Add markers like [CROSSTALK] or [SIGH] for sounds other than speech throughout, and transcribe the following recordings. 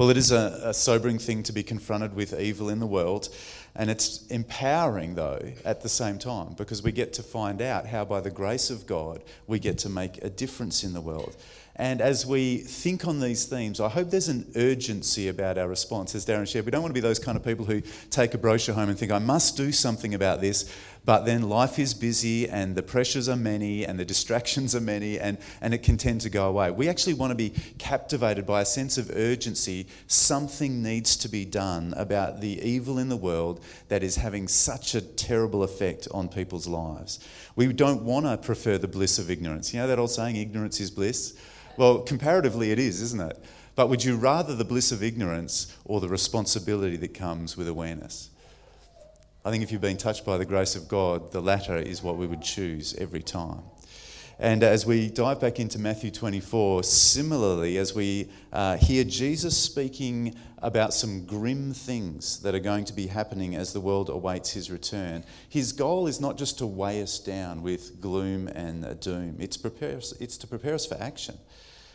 Well, it is a, a, sobering thing to be confronted with evil in the world, and it's empowering, though, at the same time, because we get to find out how, by the grace of God, we get to make a difference in the world. And as we think on these themes, I hope there's an urgency about our response. As Darren shared, we don't want to be those kind of people who take a brochure home and think, I must do something about this. But then life is busy and the pressures are many and the distractions are many and, and it can tend to go away. We actually want to be captivated by a sense of urgency. Something needs to be done about the evil in the world that is having such a terrible effect on people's lives. We don't want to prefer the bliss of ignorance. You know that old saying, ignorance is bliss? Well, comparatively, it is, isn't it? But would you rather the bliss of ignorance or the responsibility that comes with awareness? I think if you've been touched by the grace of God, the latter is what we would choose every time. And as we dive back into Matthew 24, similarly, as we uh, hear Jesus speaking about some grim things that are going to be happening as the world awaits his return, his goal is not just to weigh us down with gloom and doom, it's, prepare us, it's to prepare us for action,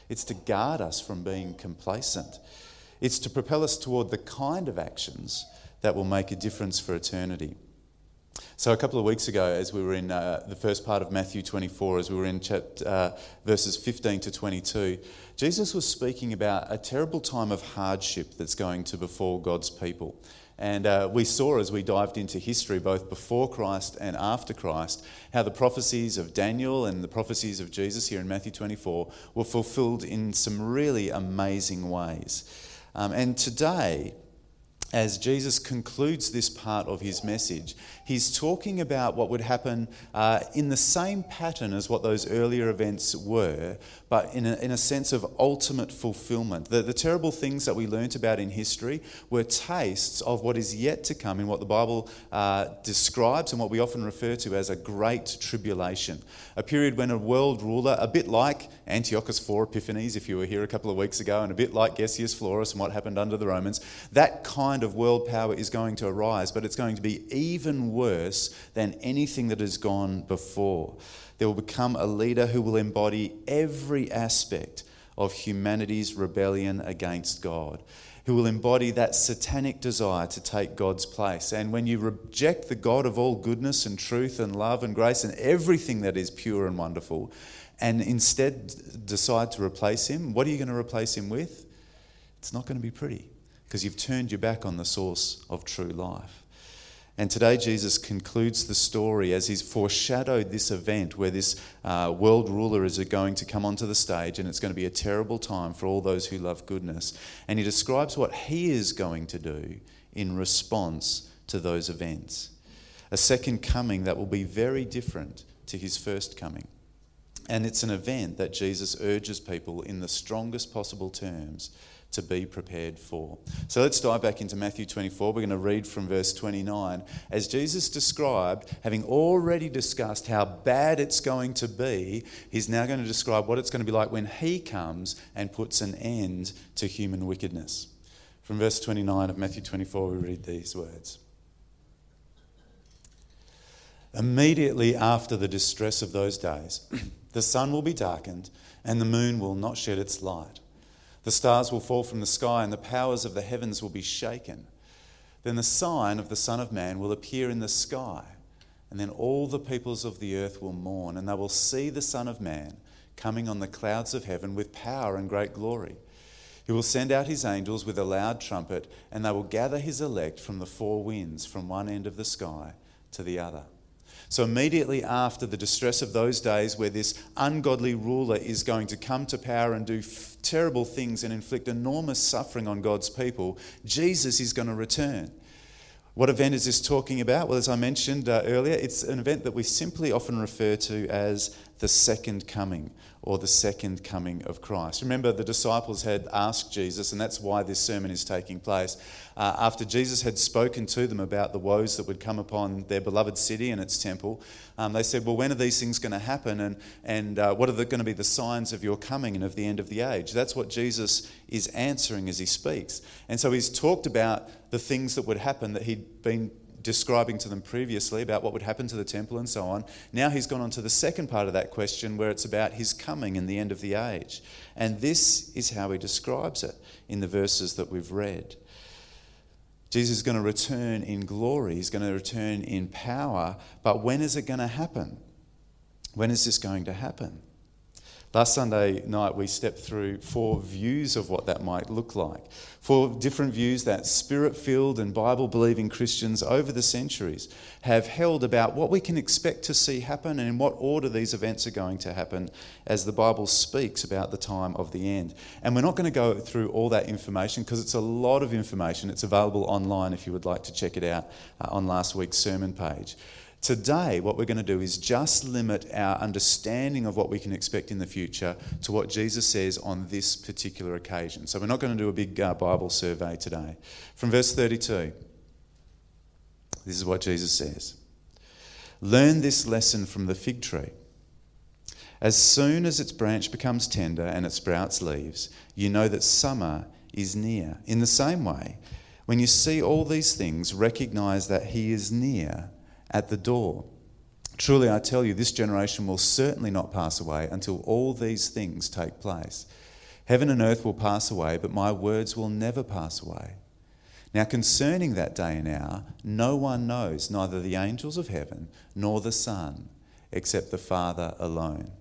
it's to guard us from being complacent, it's to propel us toward the kind of actions that will make a difference for eternity. So, a couple of weeks ago, as we were in uh, the first part of Matthew 24, as we were in chapter, uh, verses 15 to 22, Jesus was speaking about a terrible time of hardship that's going to befall God's people. And uh, we saw as we dived into history, both before Christ and after Christ, how the prophecies of Daniel and the prophecies of Jesus here in Matthew 24 were fulfilled in some really amazing ways. Um, and today, as Jesus concludes this part of his message, he's talking about what would happen uh, in the same pattern as what those earlier events were, but in a, in a sense of ultimate fulfillment. The, the terrible things that we learnt about in history were tastes of what is yet to come in what the Bible uh, describes and what we often refer to as a great tribulation. A period when a world ruler, a bit like Antiochus IV Epiphanes, if you were here a couple of weeks ago, and a bit like Gessius Florus and what happened under the Romans, that kind of world power is going to arise, but it's going to be even worse than anything that has gone before. There will become a leader who will embody every aspect of humanity's rebellion against God, who will embody that satanic desire to take God's place. And when you reject the God of all goodness and truth and love and grace and everything that is pure and wonderful, and instead decide to replace him, what are you going to replace him with? It's not going to be pretty because you've turned your back on the source of true life. And today, Jesus concludes the story as he's foreshadowed this event where this uh, world ruler is going to come onto the stage and it's going to be a terrible time for all those who love goodness. And he describes what he is going to do in response to those events. A second coming that will be very different to his first coming. And it's an event that Jesus urges people in the strongest possible terms to be prepared for. So let's dive back into Matthew 24. We're going to read from verse 29. As Jesus described, having already discussed how bad it's going to be, he's now going to describe what it's going to be like when he comes and puts an end to human wickedness. From verse 29 of Matthew 24, we read these words. Immediately after the distress of those days, [CLEARS THROAT] the sun will be darkened and the moon will not shed its light the stars will fall from the sky, and the powers of the heavens will be shaken. Then the sign of the Son of Man will appear in the sky, and then all the peoples of the earth will mourn, and they will see the Son of Man coming on the clouds of heaven with power and great glory. He will send out his angels with a loud trumpet, and they will gather his elect from the four winds, from one end of the sky to the other. So, immediately after the distress of those days, where this ungodly ruler is going to come to power and do f- terrible things and inflict enormous suffering on God's people, Jesus is going to return. What event is this talking about? Well, as I mentioned uh, earlier, it's an event that we simply often refer to as the second coming or the second coming of Christ. Remember, the disciples had asked Jesus, and that's why this sermon is taking place. Uh, after Jesus had spoken to them about the woes that would come upon their beloved city and its temple, um, they said, Well, when are these things going to happen? And, and uh, what are going to be the signs of your coming and of the end of the age? That's what Jesus is answering as he speaks. And so he's talked about the things that would happen that he'd been describing to them previously about what would happen to the temple and so on. Now he's gone on to the second part of that question where it's about his coming and the end of the age. And this is how he describes it in the verses that we've read. Jesus is going to return in glory, he's going to return in power, but when is it going to happen? When is this going to happen? Last Sunday night, we stepped through four views of what that might look like. Four different views that spirit filled and Bible believing Christians over the centuries have held about what we can expect to see happen and in what order these events are going to happen as the Bible speaks about the time of the end. And we're not going to go through all that information because it's a lot of information. It's available online if you would like to check it out uh, on last week's sermon page. Today, what we're going to do is just limit our understanding of what we can expect in the future to what Jesus says on this particular occasion. So, we're not going to do a big uh, Bible survey today. From verse 32, this is what Jesus says Learn this lesson from the fig tree. As soon as its branch becomes tender and it sprouts leaves, you know that summer is near. In the same way, when you see all these things, recognize that He is near at the door. Truly, I tell you, this generation will certainly not pass away until all these things take place. Heaven and earth will pass away, but my words will never pass away. Now, concerning that day and hour, no one knows, neither the angels of heaven nor the Son, except the Father alone.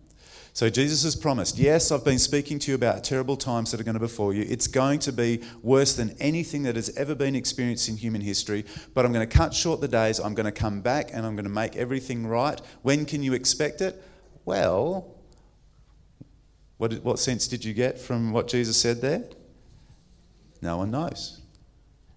So Jesus has promised, yes, I've been speaking to you about terrible times that are going to befall you. It's going to be worse than anything that has ever been experienced in human history, but I'm going to cut short the days. I'm going to come back and I'm going to make everything right. When can you expect it? Well, what, what sense did you get from what Jesus said there? No one knows.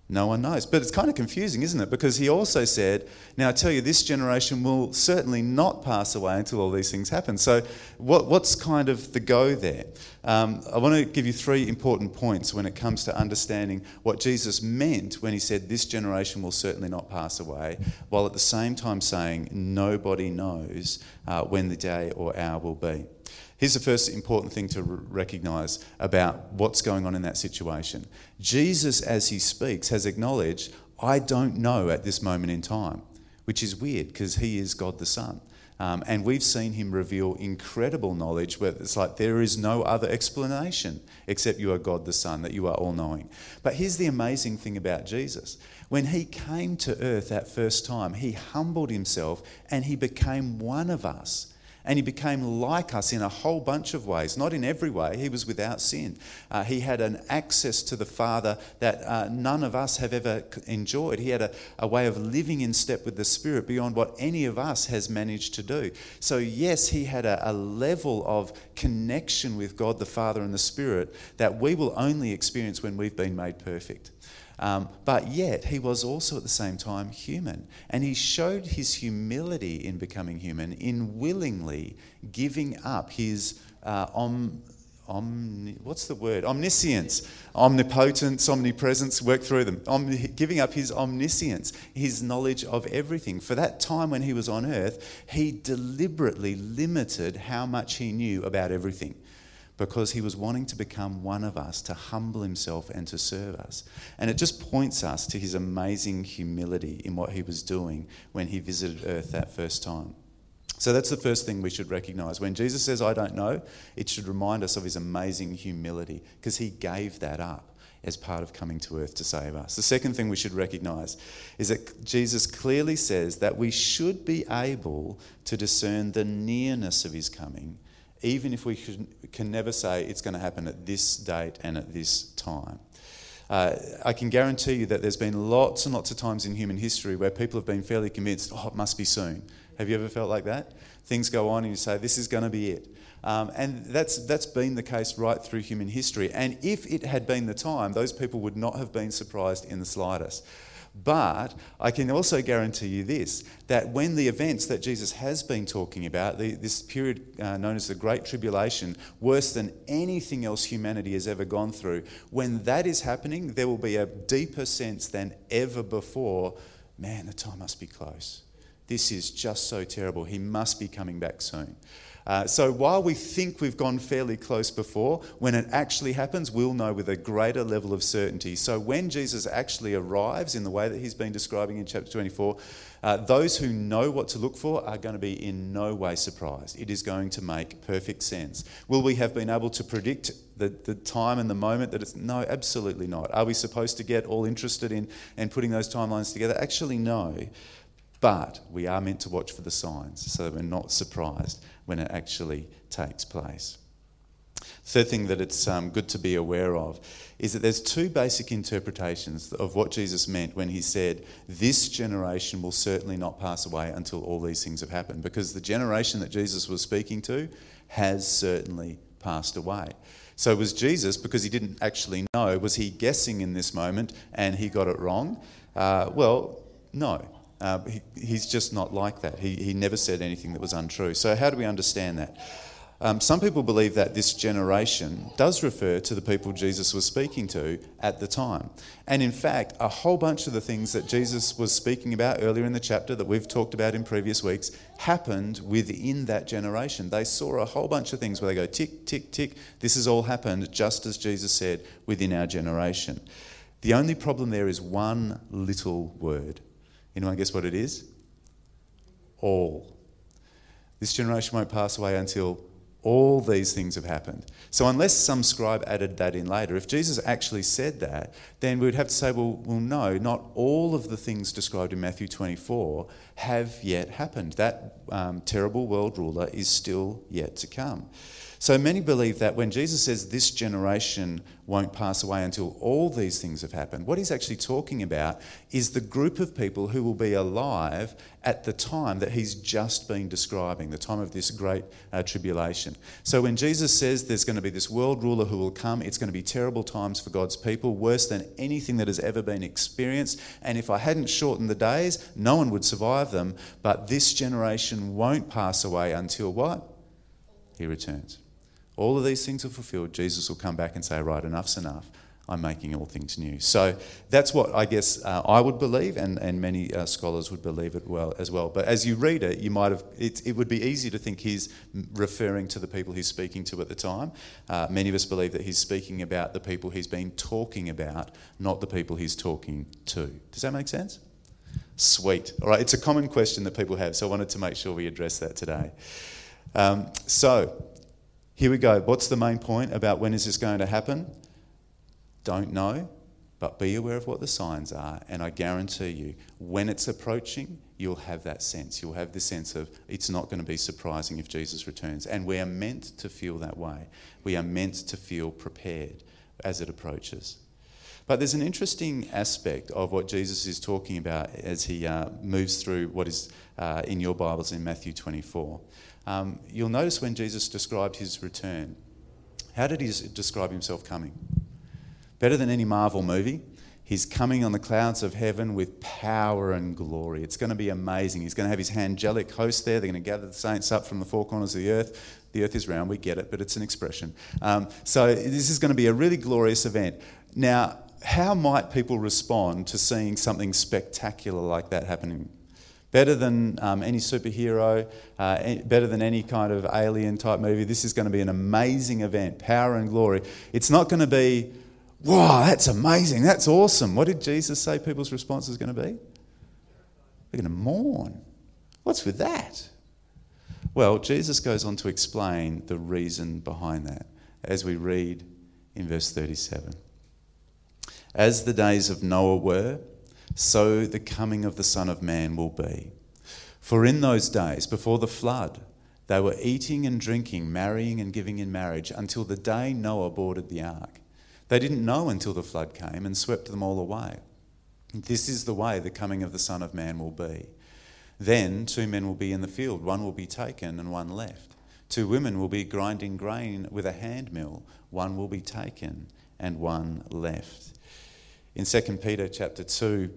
No one knows. But it's kind of confusing, isn't it? Because he also said, Now I tell you, this generation will certainly not pass away until all these things happen. So, what, what's kind of the go there? Um, I want to give you three important points when it comes to understanding what Jesus meant when he said, This generation will certainly not pass away, while at the same time saying, Nobody knows uh, when the day or hour will be. Here's the first important thing to recognize about what's going on in that situation. Jesus, as he speaks, has acknowledged, I don't know at this moment in time, which is weird because he is God the Son. Um, and we've seen him reveal incredible knowledge where it's like there is no other explanation except you are God the Son, that you are all knowing. But here's the amazing thing about Jesus. When he came to earth that first time, he humbled himself and he became one of us and he became like us in a whole bunch of ways. Not in every way, he was without sin. Uh, he had an access to the Father that uh, none of us have ever enjoyed. He had a, a way of living in step with the Spirit beyond what any of us has managed to do. So, yes, he had a, a level of connection with God the Father and the Spirit that we will only experience when we've been made perfect. Um, but yet, he was also at the same time human. And he showed his humility in becoming human, in willingly giving up his uh, om, omni, what's the word? Omniscience, omnipotence, omnipresence, work through them. Om, giving up his omniscience, his knowledge of everything. For that time when he was on earth, he deliberately limited how much he knew about everything because he was wanting to become one of us, to humble himself and to serve us. And it just points us to his amazing humility in what he was doing when he visited earth that first time. So that's the first thing we should recognize. When Jesus says, I don't know, it should remind us of his amazing humility because he gave that up as part of coming to earth to save us. The second thing we should recognize is that Jesus clearly says that we should be able to discern the nearness of his coming even if we can never say it's going to happen at this date and at this time. Uh, I can guarantee you that there's been lots and lots of times in human history where people have been fairly convinced, oh, it must be soon. Have you ever felt like that? Things go on and you say, this is going to be it. Um, and that's, that's been the case right through human history. And if it had been the time, those people would not have been surprised in the slightest. But I can also guarantee you this that when the events that Jesus has been talking about, the, this period uh, known as the Great Tribulation, worse than anything else humanity has ever gone through, when that is happening, there will be a deeper sense than ever before man, the time must be close. This is just so terrible. He must be coming back soon. Uh, so while we think we've gone fairly close before, when it actually happens, we'll know with a greater level of certainty. So when Jesus actually arrives in the way that he's been describing in chapter 24, uh, those who know what to look for are going to be in no way surprised. It is going to make perfect sense. Will we have been able to predict the, the time and the moment that it's no, absolutely not. Are we supposed to get all interested in and putting those timelines together? Actually, no. But we are meant to watch for the signs so that we're not surprised when it actually takes place. Third thing that it's um, good to be aware of is that there's two basic interpretations of what Jesus meant when he said, This generation will certainly not pass away until all these things have happened. Because the generation that Jesus was speaking to has certainly passed away. So was Jesus, because he didn't actually know, was he guessing in this moment and he got it wrong? Uh, well, no. Uh, he, he's just not like that. He, he never said anything that was untrue. So, how do we understand that? Um, some people believe that this generation does refer to the people Jesus was speaking to at the time. And in fact, a whole bunch of the things that Jesus was speaking about earlier in the chapter that we've talked about in previous weeks happened within that generation. They saw a whole bunch of things where they go tick, tick, tick. This has all happened just as Jesus said within our generation. The only problem there is one little word Anyone guess what it is? All. This generation won't pass away until all these things have happened. So, unless some scribe added that in later, if Jesus actually said that, then we'd have to say, well, well, no, not all of the things described in Matthew 24 have yet happened. That um, terrible world ruler is still yet to come. So many believe that when Jesus says this generation won't pass away until all these things have happened, what he's actually talking about is the group of people who will be alive at the time that he's just been describing, the time of this great uh, tribulation. So when Jesus says there's going to be this world ruler who will come, it's going to be terrible times for God's people, worse than anything that has ever been experienced. And if I hadn't shortened the days, no one would survive them. But this generation won't pass away until what? He returns all of these things are fulfilled, Jesus will come back and say, Right, enough's enough. I'm making all things new. So that's what I guess uh, I would believe, and, and many uh, scholars would believe it well as well. But as you read it, you might have it, it would be easy to think he's referring to the people he's speaking to at the time. Uh, many of us believe that he's speaking about the people he's been talking about, not the people he's talking to. Does that make sense? Sweet. All right, it's a common question that people have, so I wanted to make sure we address that today. Um, so, here we go. What's the main point about when is this going to happen? Don't know, but be aware of what the signs are. And I guarantee you, when it's approaching, you'll have that sense. You'll have the sense of it's not going to be surprising if Jesus returns. And we are meant to feel that way. We are meant to feel prepared as it approaches. But there's an interesting aspect of what Jesus is talking about as he uh, moves through what is uh, in your Bibles in Matthew 24. Um, you'll notice when Jesus described his return, how did he describe himself coming? Better than any Marvel movie. He's coming on the clouds of heaven with power and glory. It's going to be amazing. He's going to have his angelic host there. They're going to gather the saints up from the four corners of the earth. The earth is round, we get it, but it's an expression. Um, so, this is going to be a really glorious event. Now, how might people respond to seeing something spectacular like that happening? Better than um, any superhero, uh, better than any kind of alien type movie. This is going to be an amazing event, power and glory. It's not going to be, wow, that's amazing, that's awesome. What did Jesus say people's response is going to be? They're going to mourn. What's with that? Well, Jesus goes on to explain the reason behind that as we read in verse 37. As the days of Noah were, so the coming of the Son of Man will be. For in those days, before the flood, they were eating and drinking, marrying and giving in marriage until the day Noah boarded the ark. They didn't know until the flood came and swept them all away. This is the way the coming of the Son of Man will be. Then two men will be in the field, one will be taken and one left. Two women will be grinding grain with a hand mill, one will be taken and one left. In 2 Peter chapter 2,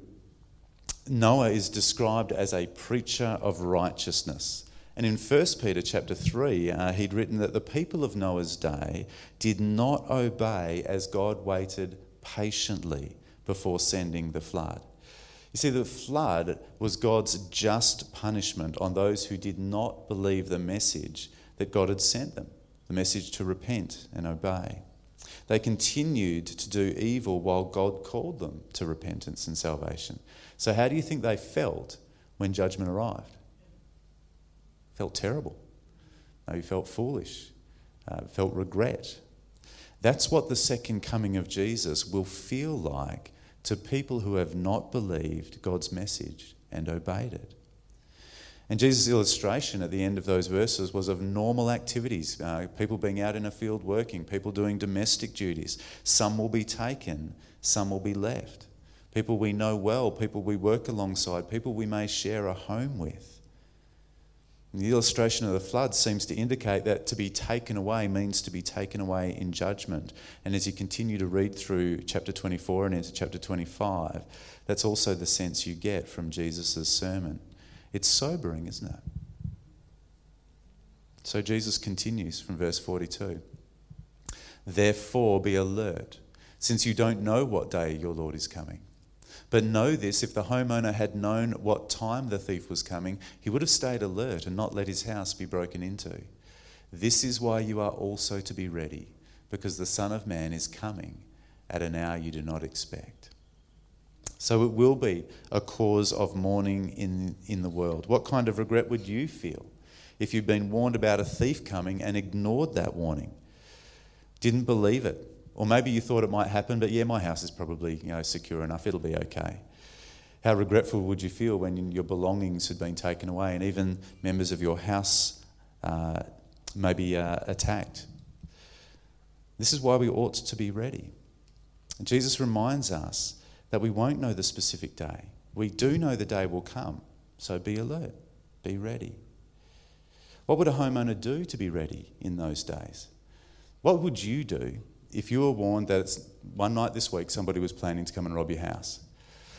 Noah is described as a preacher of righteousness. And in 1 Peter chapter 3, uh, he'd written that the people of Noah's day did not obey as God waited patiently before sending the flood. You see, the flood was God's just punishment on those who did not believe the message that God had sent them the message to repent and obey. They continued to do evil while God called them to repentance and salvation. So, how do you think they felt when judgment arrived? Felt terrible. Maybe felt foolish, uh, felt regret. That's what the second coming of Jesus will feel like to people who have not believed God's message and obeyed it. And Jesus' illustration at the end of those verses was of normal activities uh, people being out in a field working, people doing domestic duties. Some will be taken, some will be left. People we know well, people we work alongside, people we may share a home with. And the illustration of the flood seems to indicate that to be taken away means to be taken away in judgment. And as you continue to read through chapter 24 and into chapter 25, that's also the sense you get from Jesus' sermon. It's sobering, isn't it? So Jesus continues from verse 42 Therefore, be alert, since you don't know what day your Lord is coming. But know this if the homeowner had known what time the thief was coming, he would have stayed alert and not let his house be broken into. This is why you are also to be ready, because the Son of Man is coming at an hour you do not expect. So it will be a cause of mourning in, in the world. What kind of regret would you feel if you'd been warned about a thief coming and ignored that warning? Didn't believe it? Or maybe you thought it might happen, but yeah, my house is probably you know, secure enough, it'll be okay. How regretful would you feel when your belongings had been taken away and even members of your house uh, maybe uh, attacked? This is why we ought to be ready. And Jesus reminds us that we won't know the specific day. We do know the day will come, so be alert, be ready. What would a homeowner do to be ready in those days? What would you do if you were warned that one night this week somebody was planning to come and rob your house?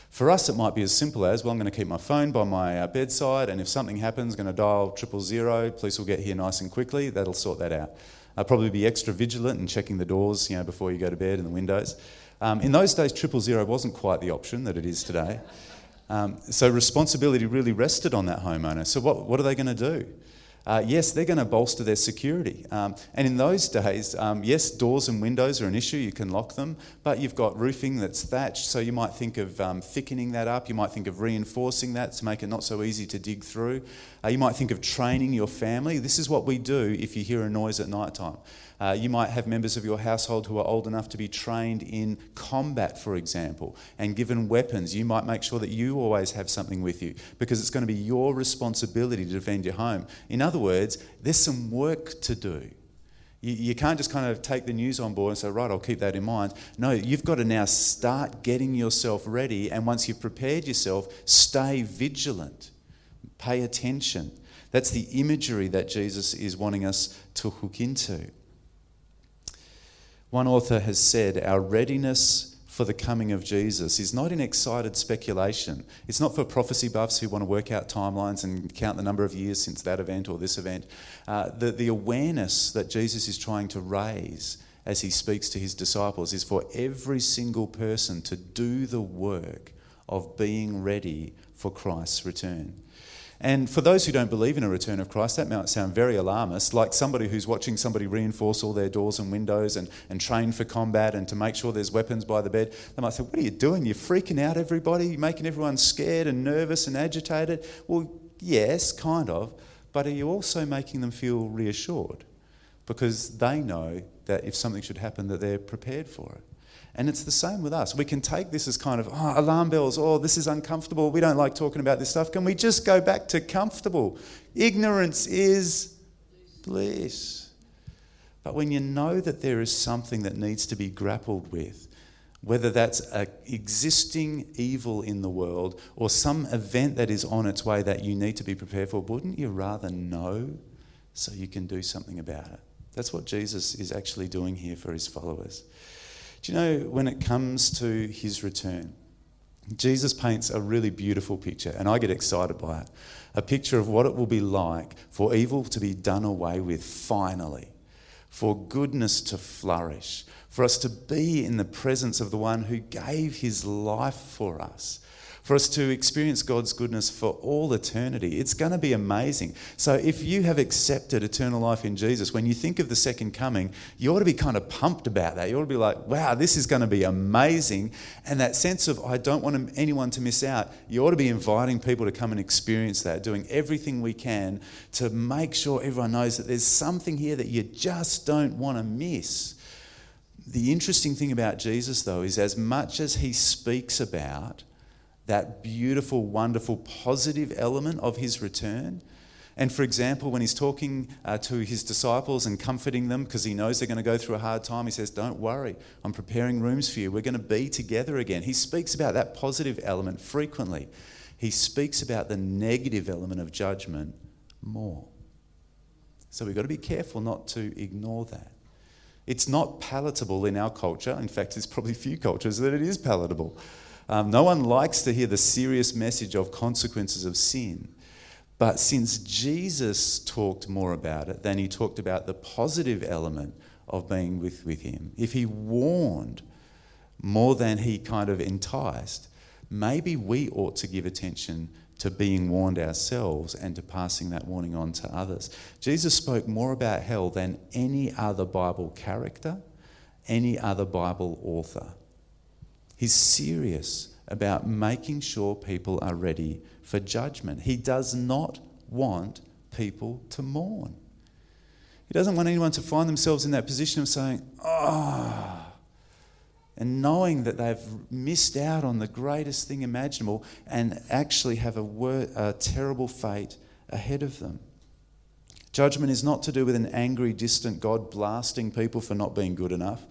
For us, it might be as simple as, well, I'm going to keep my phone by my uh, bedside, and if something happens, I'm going to dial triple zero. Police will get here nice and quickly. That'll sort that out. I'll probably be extra vigilant and checking the doors, you know, before you go to bed and the windows. Um, in those days, triple zero wasn't quite the option that it is today. Um, so responsibility really rested on that homeowner. So what, what are they going to do? Uh, yes, they're going to bolster their security. Um, and in those days, um, yes, doors and windows are an issue, you can lock them, but you've got roofing that's thatched, so you might think of um, thickening that up, you might think of reinforcing that to make it not so easy to dig through. Uh, you might think of training your family. This is what we do if you hear a noise at night time. Uh, you might have members of your household who are old enough to be trained in combat, for example, and given weapons. You might make sure that you always have something with you because it's going to be your responsibility to defend your home. In other words, there's some work to do. You, you can't just kind of take the news on board and say, right, I'll keep that in mind. No, you've got to now start getting yourself ready. And once you've prepared yourself, stay vigilant, pay attention. That's the imagery that Jesus is wanting us to hook into. One author has said, Our readiness for the coming of Jesus is not in excited speculation. It's not for prophecy buffs who want to work out timelines and count the number of years since that event or this event. Uh, the, the awareness that Jesus is trying to raise as he speaks to his disciples is for every single person to do the work of being ready for Christ's return. And for those who don't believe in a return of Christ, that might sound very alarmist, like somebody who's watching somebody reinforce all their doors and windows and, and train for combat and to make sure there's weapons by the bed. They might say, What are you doing? You're freaking out everybody? You're making everyone scared and nervous and agitated? Well, yes, kind of. But are you also making them feel reassured? Because they know that if something should happen, that they're prepared for it. And it's the same with us. We can take this as kind of, oh, alarm bells, oh, this is uncomfortable. We don't like talking about this stuff. Can we just go back to comfortable? Ignorance is bliss. But when you know that there is something that needs to be grappled with, whether that's an existing evil in the world or some event that is on its way that you need to be prepared for, wouldn't you rather know so you can do something about it? That's what Jesus is actually doing here for his followers. Do you know when it comes to his return, Jesus paints a really beautiful picture, and I get excited by it. A picture of what it will be like for evil to be done away with finally, for goodness to flourish, for us to be in the presence of the one who gave his life for us, for us to experience God's goodness for all eternity. It's going to be amazing. So, if you have accepted eternal life in Jesus, when you think of the second coming, you ought to be kind of pumped about that. You ought to be like, wow, this is going to be amazing. And that sense of, I don't want anyone to miss out, you ought to be inviting people to come and experience that, doing everything we can to make sure everyone knows that there's something here that you just don't want to miss. The interesting thing about Jesus, though, is as much as he speaks about that beautiful, wonderful, positive element of his return. And for example, when he's talking uh, to his disciples and comforting them because he knows they're going to go through a hard time, he says, Don't worry, I'm preparing rooms for you. We're going to be together again. He speaks about that positive element frequently. He speaks about the negative element of judgment more. So we've got to be careful not to ignore that. It's not palatable in our culture. In fact, there's probably few cultures that it is palatable. Um, no one likes to hear the serious message of consequences of sin. But since Jesus talked more about it than he talked about the positive element of being with, with him, if he warned more than he kind of enticed, maybe we ought to give attention to being warned ourselves and to passing that warning on to others. Jesus spoke more about hell than any other Bible character, any other Bible author. He's serious about making sure people are ready for judgment. He does not want people to mourn. He doesn't want anyone to find themselves in that position of saying, oh, and knowing that they've missed out on the greatest thing imaginable and actually have a, wor- a terrible fate ahead of them. Judgment is not to do with an angry, distant God blasting people for not being good enough.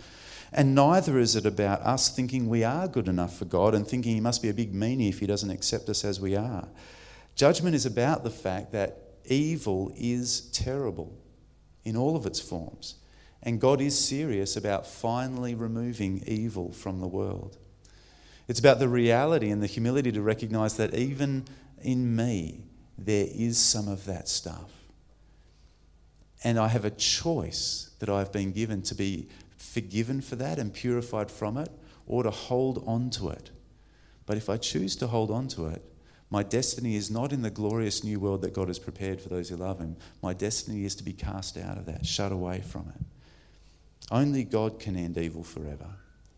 And neither is it about us thinking we are good enough for God and thinking He must be a big meanie if He doesn't accept us as we are. Judgment is about the fact that evil is terrible in all of its forms. And God is serious about finally removing evil from the world. It's about the reality and the humility to recognize that even in me, there is some of that stuff. And I have a choice that I've been given to be forgiven for that and purified from it, or to hold on to it. But if I choose to hold on to it, my destiny is not in the glorious new world that God has prepared for those who love Him. My destiny is to be cast out of that, shut away from it. Only God can end evil forever.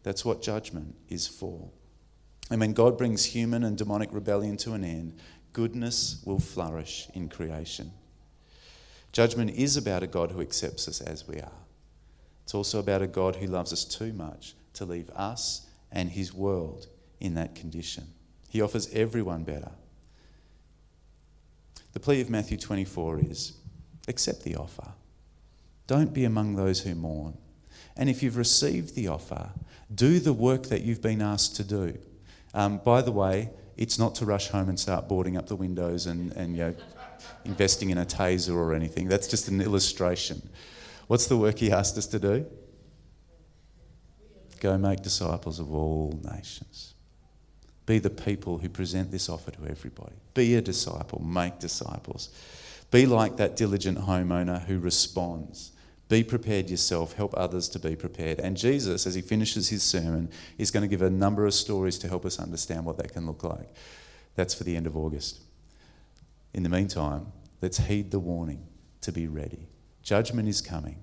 That's what judgment is for. And when God brings human and demonic rebellion to an end, goodness will flourish in creation. Judgment is about a God who accepts us as we are. It's also about a God who loves us too much to leave us and his world in that condition. He offers everyone better. The plea of Matthew 24 is accept the offer. Don't be among those who mourn. And if you've received the offer, do the work that you've been asked to do. Um, by the way, it's not to rush home and start boarding up the windows and, and you know, [LAUGHS] investing in a taser or anything. That's just an illustration. What's the work he asked us to do? Go make disciples of all nations. Be the people who present this offer to everybody. Be a disciple, make disciples. Be like that diligent homeowner who responds. Be prepared yourself, help others to be prepared. And Jesus, as he finishes his sermon, is going to give a number of stories to help us understand what that can look like. That's for the end of August. In the meantime, let's heed the warning to be ready. Judgment is coming.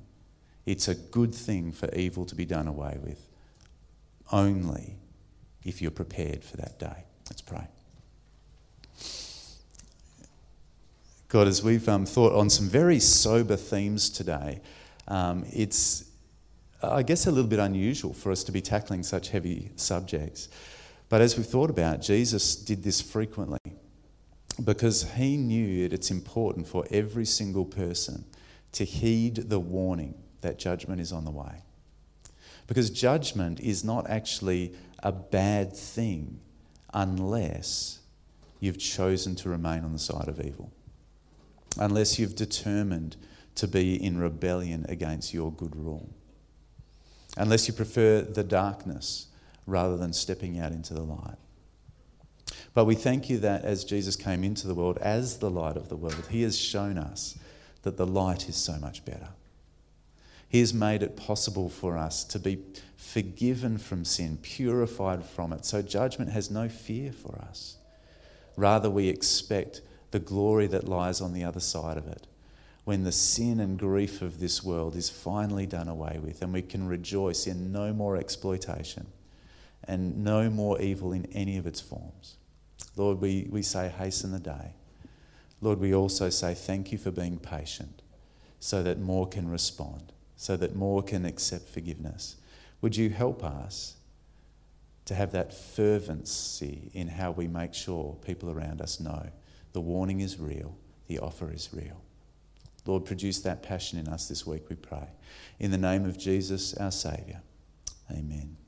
It's a good thing for evil to be done away with, only if you're prepared for that day. Let's pray. God, as we've um, thought on some very sober themes today, um, it's, I guess, a little bit unusual for us to be tackling such heavy subjects. But as we've thought about, Jesus did this frequently because he knew that it's important for every single person to heed the warning that judgment is on the way. Because judgment is not actually a bad thing unless you've chosen to remain on the side of evil, unless you've determined to be in rebellion against your good rule, unless you prefer the darkness rather than stepping out into the light. But we thank you that as Jesus came into the world as the light of the world, he has shown us that the light is so much better. He has made it possible for us to be forgiven from sin, purified from it, so judgment has no fear for us. Rather, we expect the glory that lies on the other side of it when the sin and grief of this world is finally done away with and we can rejoice in no more exploitation and no more evil in any of its forms. Lord, we, we say, hasten the day. Lord, we also say, thank you for being patient so that more can respond, so that more can accept forgiveness. Would you help us to have that fervency in how we make sure people around us know the warning is real, the offer is real? Lord, produce that passion in us this week, we pray. In the name of Jesus, our Saviour. Amen.